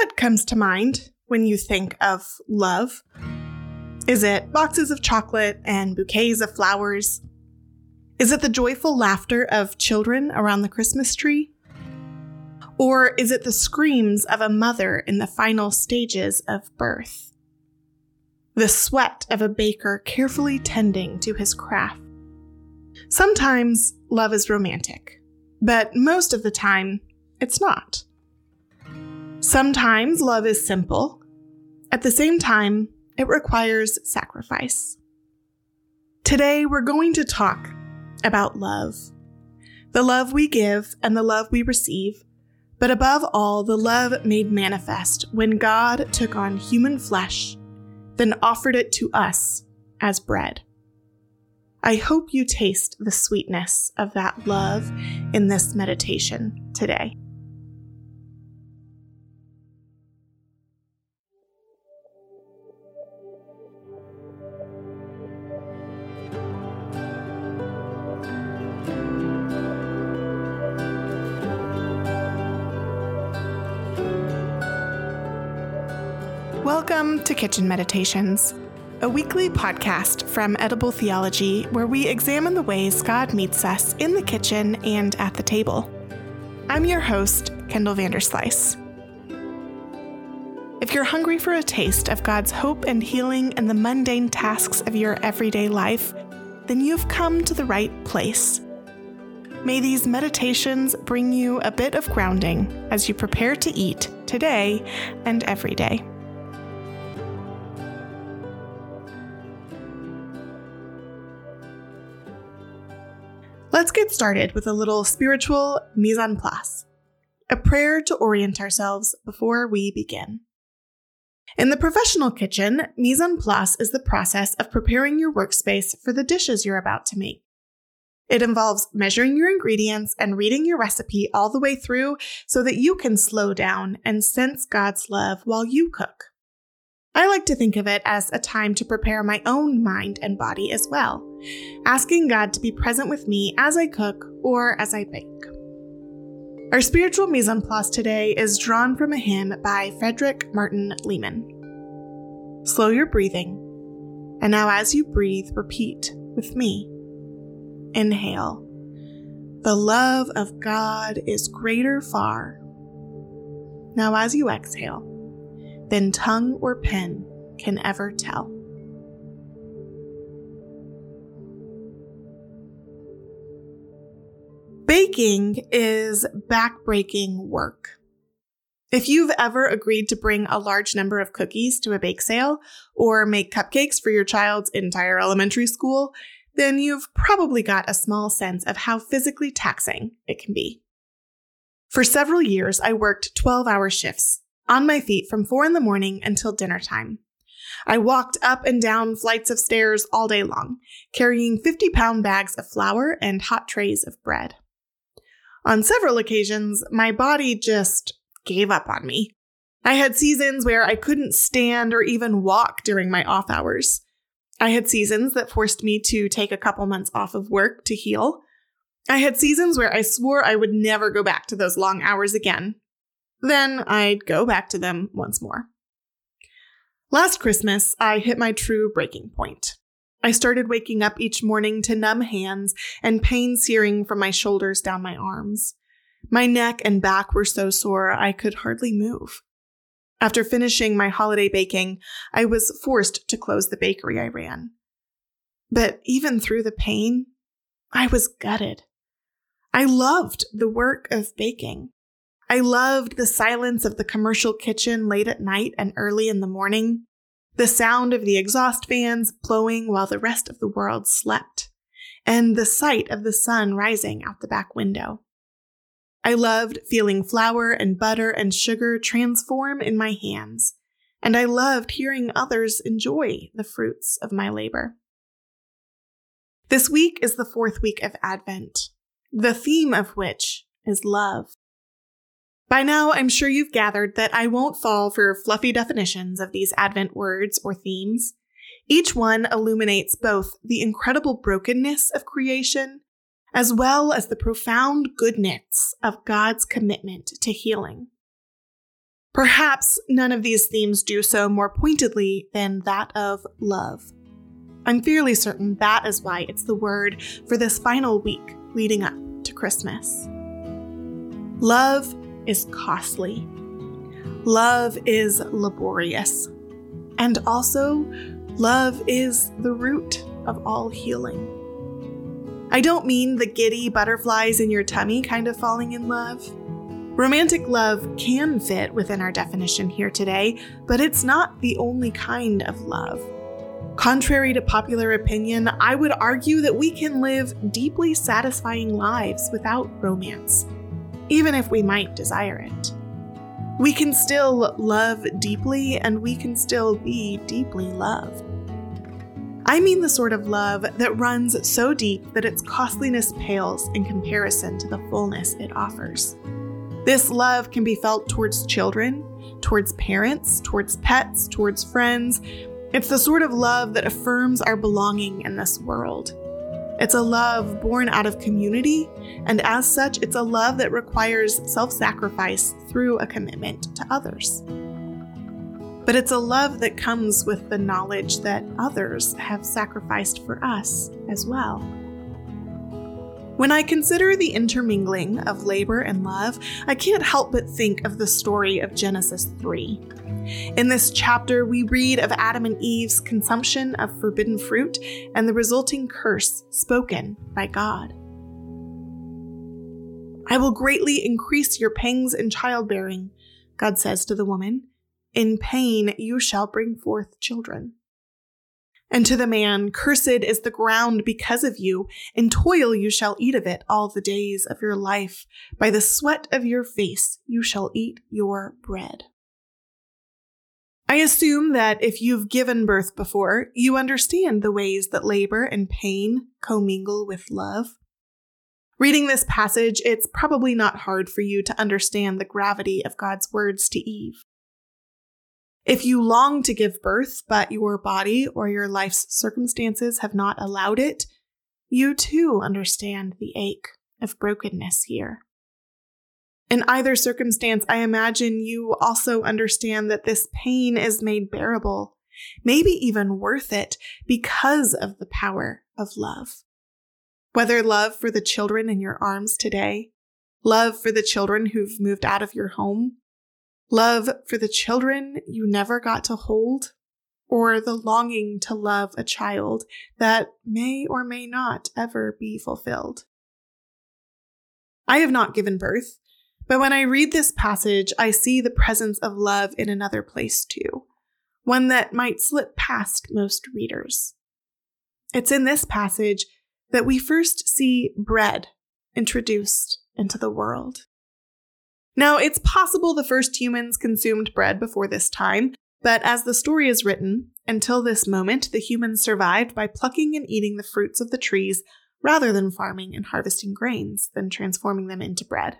What comes to mind when you think of love? Is it boxes of chocolate and bouquets of flowers? Is it the joyful laughter of children around the Christmas tree? Or is it the screams of a mother in the final stages of birth? The sweat of a baker carefully tending to his craft? Sometimes love is romantic, but most of the time, it's not. Sometimes love is simple. At the same time, it requires sacrifice. Today, we're going to talk about love the love we give and the love we receive, but above all, the love made manifest when God took on human flesh, then offered it to us as bread. I hope you taste the sweetness of that love in this meditation today. Welcome to Kitchen Meditations, a weekly podcast from Edible Theology where we examine the ways God meets us in the kitchen and at the table. I'm your host, Kendall Vanderslice. If you're hungry for a taste of God's hope and healing in the mundane tasks of your everyday life, then you've come to the right place. May these meditations bring you a bit of grounding as you prepare to eat today and every day. Let's get started with a little spiritual mise en place, a prayer to orient ourselves before we begin. In the professional kitchen, mise en place is the process of preparing your workspace for the dishes you're about to make. It involves measuring your ingredients and reading your recipe all the way through so that you can slow down and sense God's love while you cook. I like to think of it as a time to prepare my own mind and body as well, asking God to be present with me as I cook or as I bake. Our spiritual mise en place today is drawn from a hymn by Frederick Martin Lehman. Slow your breathing, and now as you breathe, repeat with me. Inhale. The love of God is greater far. Now as you exhale, than tongue or pen can ever tell. Baking is backbreaking work. If you've ever agreed to bring a large number of cookies to a bake sale or make cupcakes for your child's entire elementary school, then you've probably got a small sense of how physically taxing it can be. For several years, I worked 12 hour shifts on my feet from four in the morning until dinner time. I walked up and down flights of stairs all day long, carrying 50 pound bags of flour and hot trays of bread. On several occasions, my body just gave up on me. I had seasons where I couldn't stand or even walk during my off hours. I had seasons that forced me to take a couple months off of work to heal. I had seasons where I swore I would never go back to those long hours again, then I'd go back to them once more. Last Christmas, I hit my true breaking point. I started waking up each morning to numb hands and pain searing from my shoulders down my arms. My neck and back were so sore I could hardly move. After finishing my holiday baking, I was forced to close the bakery I ran. But even through the pain, I was gutted. I loved the work of baking. I loved the silence of the commercial kitchen late at night and early in the morning, the sound of the exhaust fans blowing while the rest of the world slept, and the sight of the sun rising out the back window. I loved feeling flour and butter and sugar transform in my hands, and I loved hearing others enjoy the fruits of my labor. This week is the fourth week of Advent, the theme of which is love. By now, I'm sure you've gathered that I won't fall for fluffy definitions of these Advent words or themes. Each one illuminates both the incredible brokenness of creation as well as the profound goodness of God's commitment to healing. Perhaps none of these themes do so more pointedly than that of love. I'm fairly certain that is why it's the word for this final week leading up to Christmas. Love is costly. Love is laborious. And also, love is the root of all healing. I don't mean the giddy butterflies in your tummy kind of falling in love. Romantic love can fit within our definition here today, but it's not the only kind of love. Contrary to popular opinion, I would argue that we can live deeply satisfying lives without romance, even if we might desire it. We can still love deeply and we can still be deeply loved. I mean the sort of love that runs so deep that its costliness pales in comparison to the fullness it offers. This love can be felt towards children, towards parents, towards pets, towards friends. It's the sort of love that affirms our belonging in this world. It's a love born out of community, and as such, it's a love that requires self sacrifice through a commitment to others. But it's a love that comes with the knowledge that others have sacrificed for us as well. When I consider the intermingling of labor and love, I can't help but think of the story of Genesis 3. In this chapter, we read of Adam and Eve's consumption of forbidden fruit and the resulting curse spoken by God. I will greatly increase your pangs in childbearing, God says to the woman. In pain you shall bring forth children. And to the man, Cursed is the ground because of you. In toil you shall eat of it all the days of your life. By the sweat of your face you shall eat your bread. I assume that if you've given birth before, you understand the ways that labor and pain commingle with love. Reading this passage, it's probably not hard for you to understand the gravity of God's words to Eve. If you long to give birth, but your body or your life's circumstances have not allowed it, you too understand the ache of brokenness here. In either circumstance, I imagine you also understand that this pain is made bearable, maybe even worth it, because of the power of love. Whether love for the children in your arms today, love for the children who've moved out of your home, love for the children you never got to hold, or the longing to love a child that may or may not ever be fulfilled. I have not given birth, but when I read this passage, I see the presence of love in another place too, one that might slip past most readers. It's in this passage that we first see bread introduced into the world. Now, it's possible the first humans consumed bread before this time, but as the story is written, until this moment, the humans survived by plucking and eating the fruits of the trees rather than farming and harvesting grains, then transforming them into bread.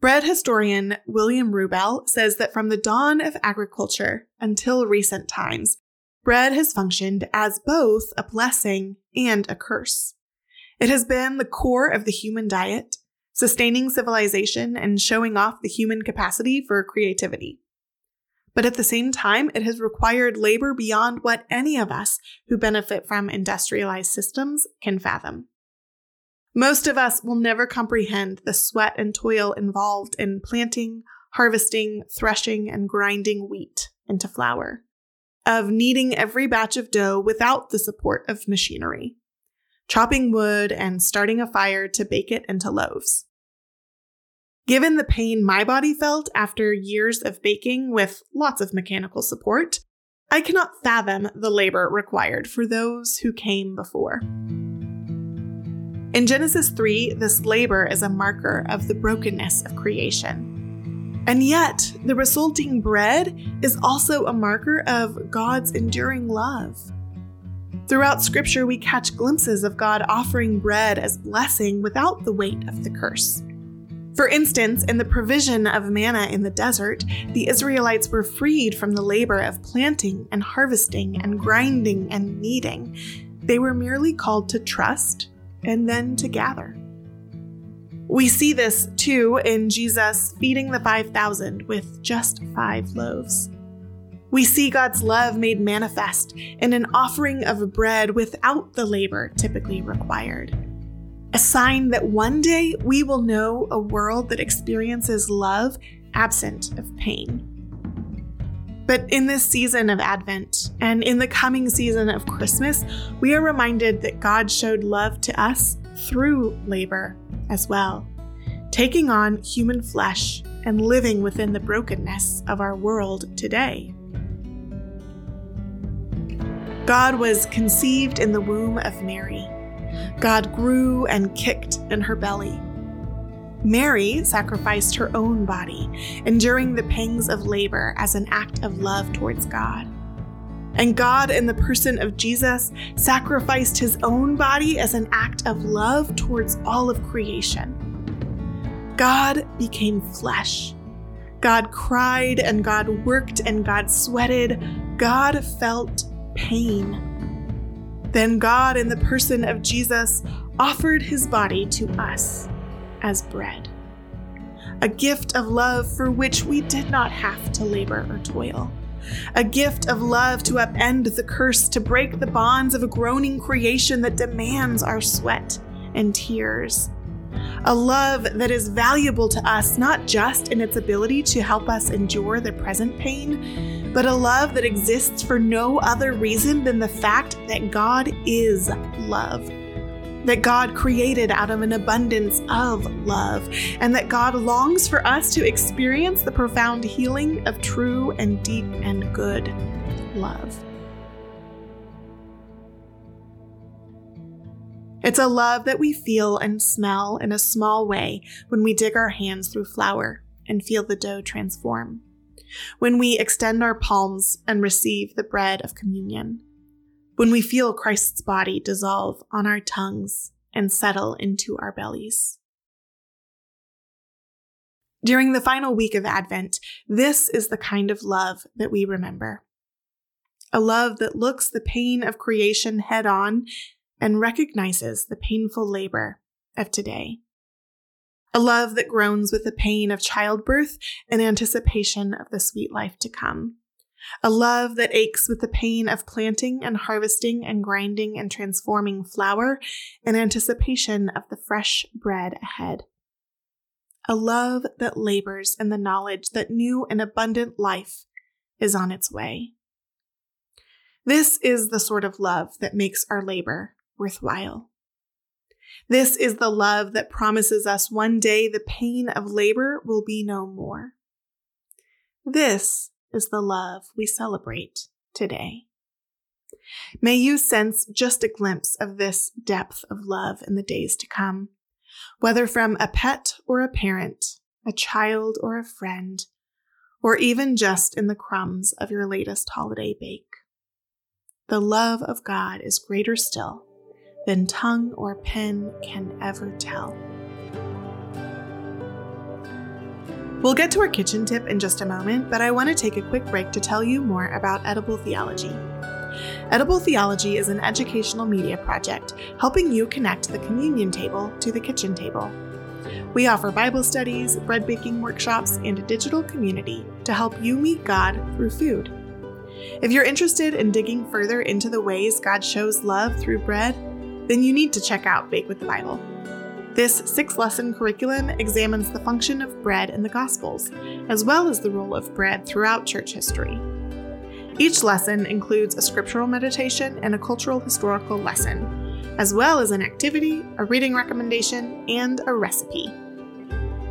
Bread historian William Rubel says that from the dawn of agriculture until recent times, bread has functioned as both a blessing and a curse. It has been the core of the human diet sustaining civilization and showing off the human capacity for creativity. But at the same time, it has required labor beyond what any of us who benefit from industrialized systems can fathom. Most of us will never comprehend the sweat and toil involved in planting, harvesting, threshing, and grinding wheat into flour, of kneading every batch of dough without the support of machinery, chopping wood, and starting a fire to bake it into loaves. Given the pain my body felt after years of baking with lots of mechanical support, I cannot fathom the labor required for those who came before. In Genesis 3, this labor is a marker of the brokenness of creation. And yet, the resulting bread is also a marker of God's enduring love. Throughout Scripture, we catch glimpses of God offering bread as blessing without the weight of the curse. For instance, in the provision of manna in the desert, the Israelites were freed from the labor of planting and harvesting and grinding and kneading. They were merely called to trust and then to gather. We see this too in Jesus feeding the 5,000 with just five loaves. We see God's love made manifest in an offering of bread without the labor typically required. A sign that one day we will know a world that experiences love absent of pain. But in this season of Advent and in the coming season of Christmas, we are reminded that God showed love to us through labor as well, taking on human flesh and living within the brokenness of our world today. God was conceived in the womb of Mary. God grew and kicked in her belly. Mary sacrificed her own body, enduring the pangs of labor as an act of love towards God. And God, in the person of Jesus, sacrificed his own body as an act of love towards all of creation. God became flesh. God cried and God worked and God sweated. God felt pain. Then God, in the person of Jesus, offered his body to us as bread. A gift of love for which we did not have to labor or toil. A gift of love to upend the curse, to break the bonds of a groaning creation that demands our sweat and tears. A love that is valuable to us not just in its ability to help us endure the present pain, but a love that exists for no other reason than the fact that God is love that God created out of an abundance of love, and that God longs for us to experience the profound healing of true and deep and good love. It's a love that we feel and smell in a small way when we dig our hands through flour and feel the dough transform, when we extend our palms and receive the bread of communion when we feel Christ's body dissolve on our tongues and settle into our bellies. During the final week of Advent, this is the kind of love that we remember. A love that looks the pain of creation head on and recognizes the painful labor of today. A love that groans with the pain of childbirth in anticipation of the sweet life to come a love that aches with the pain of planting and harvesting and grinding and transforming flour in anticipation of the fresh bread ahead. A love that labors in the knowledge that new and abundant life is on its way. This is the sort of love that makes our labor worthwhile. This is the love that promises us one day the pain of labor will be no more. This is the love we celebrate today. May you sense just a glimpse of this depth of love in the days to come, whether from a pet or a parent, a child or a friend, or even just in the crumbs of your latest holiday bake. The love of God is greater still than tongue or pen can ever tell. We'll get to our kitchen tip in just a moment, but I want to take a quick break to tell you more about Edible Theology. Edible Theology is an educational media project helping you connect the communion table to the kitchen table. We offer Bible studies, bread baking workshops, and a digital community to help you meet God through food. If you're interested in digging further into the ways God shows love through bread, then you need to check out Bake with the Bible. This six lesson curriculum examines the function of bread in the Gospels, as well as the role of bread throughout church history. Each lesson includes a scriptural meditation and a cultural historical lesson, as well as an activity, a reading recommendation, and a recipe.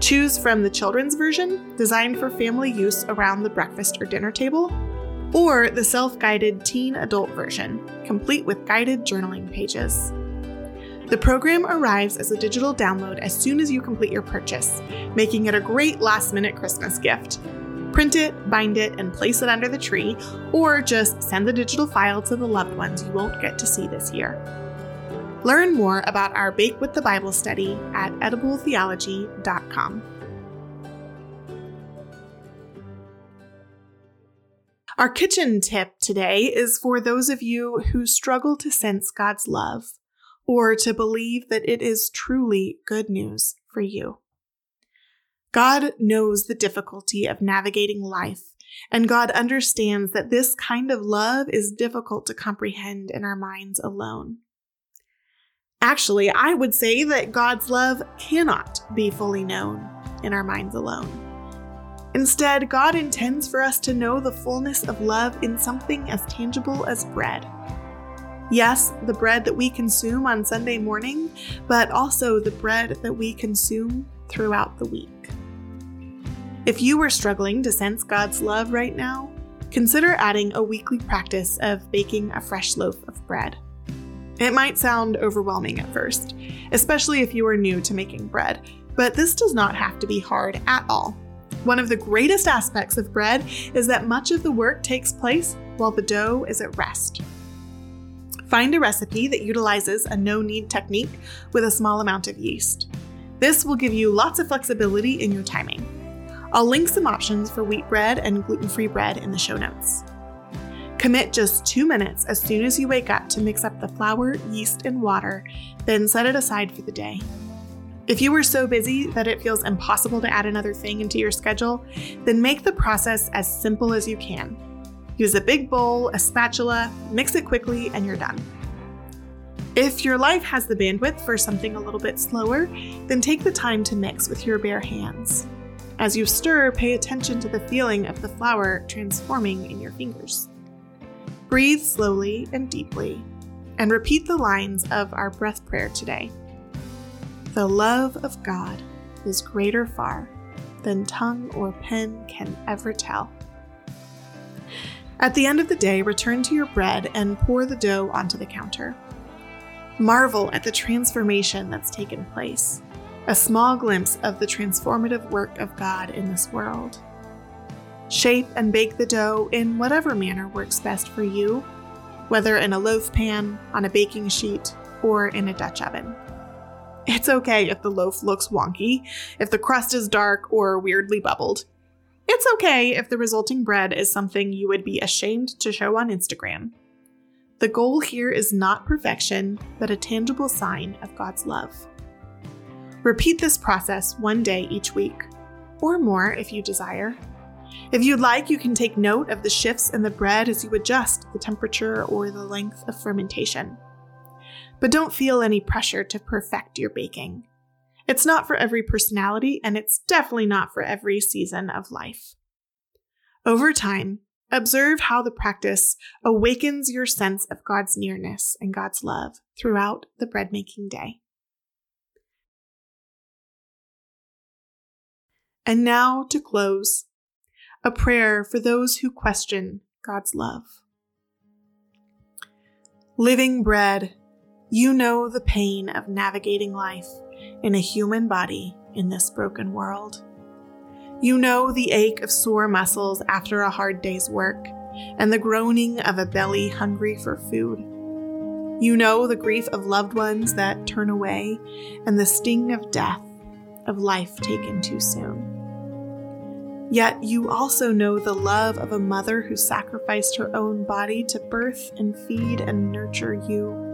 Choose from the children's version, designed for family use around the breakfast or dinner table, or the self guided teen adult version, complete with guided journaling pages. The program arrives as a digital download as soon as you complete your purchase, making it a great last minute Christmas gift. Print it, bind it, and place it under the tree, or just send the digital file to the loved ones you won't get to see this year. Learn more about our Bake with the Bible study at edibletheology.com. Our kitchen tip today is for those of you who struggle to sense God's love or to believe that it is truly good news for you. God knows the difficulty of navigating life, and God understands that this kind of love is difficult to comprehend in our minds alone. Actually, I would say that God's love cannot be fully known in our minds alone. Instead, God intends for us to know the fullness of love in something as tangible as bread. Yes, the bread that we consume on Sunday morning, but also the bread that we consume throughout the week. If you are struggling to sense God's love right now, consider adding a weekly practice of baking a fresh loaf of bread. It might sound overwhelming at first, especially if you are new to making bread, but this does not have to be hard at all. One of the greatest aspects of bread is that much of the work takes place while the dough is at rest. Find a recipe that utilizes a no knead technique with a small amount of yeast. This will give you lots of flexibility in your timing. I'll link some options for wheat bread and gluten free bread in the show notes. Commit just two minutes as soon as you wake up to mix up the flour, yeast, and water, then set it aside for the day. If you are so busy that it feels impossible to add another thing into your schedule, then make the process as simple as you can. Use a big bowl, a spatula, mix it quickly, and you're done. If your life has the bandwidth for something a little bit slower, then take the time to mix with your bare hands. As you stir, pay attention to the feeling of the flour transforming in your fingers. Breathe slowly and deeply, and repeat the lines of our breath prayer today. The love of God is greater far than tongue or pen can ever tell. At the end of the day, return to your bread and pour the dough onto the counter. Marvel at the transformation that's taken place, a small glimpse of the transformative work of God in this world. Shape and bake the dough in whatever manner works best for you, whether in a loaf pan, on a baking sheet, or in a Dutch oven. It's okay if the loaf looks wonky, if the crust is dark or weirdly bubbled. It's okay if the resulting bread is something you would be ashamed to show on Instagram. The goal here is not perfection, but a tangible sign of God's love. Repeat this process one day each week, or more if you desire. If you'd like, you can take note of the shifts in the bread as you adjust the temperature or the length of fermentation. But don't feel any pressure to perfect your baking. It's not for every personality, and it's definitely not for every season of life. Over time, observe how the practice awakens your sense of God's nearness and God's love throughout the bread making day. And now to close, a prayer for those who question God's love. Living bread, you know the pain of navigating life in a human body in this broken world. You know the ache of sore muscles after a hard day's work and the groaning of a belly hungry for food. You know the grief of loved ones that turn away and the sting of death, of life taken too soon. Yet you also know the love of a mother who sacrificed her own body to birth and feed and nurture you.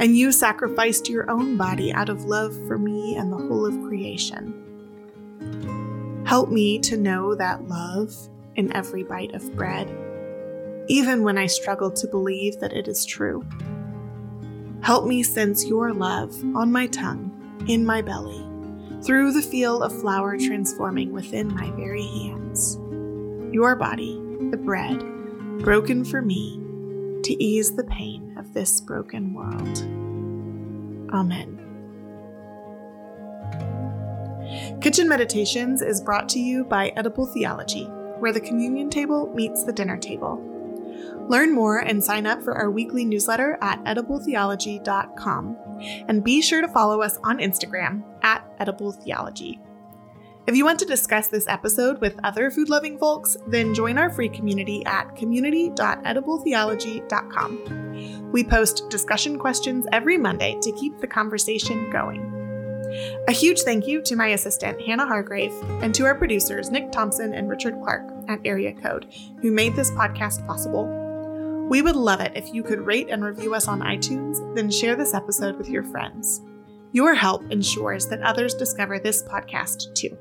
And you sacrificed your own body out of love for me and the whole of creation. Help me to know that love in every bite of bread, even when I struggle to believe that it is true. Help me sense your love on my tongue, in my belly through the feel of flour transforming within my very hands. Your body, the bread, broken for me to ease the pain of this broken world. Amen. Kitchen Meditations is brought to you by Edible Theology, where the communion table meets the dinner table. Learn more and sign up for our weekly newsletter at edibletheology.com. And be sure to follow us on Instagram at edibletheology. If you want to discuss this episode with other food loving folks, then join our free community at community.edibletheology.com. We post discussion questions every Monday to keep the conversation going. A huge thank you to my assistant, Hannah Hargrave, and to our producers, Nick Thompson and Richard Clark at Area Code, who made this podcast possible. We would love it if you could rate and review us on iTunes, then share this episode with your friends. Your help ensures that others discover this podcast too.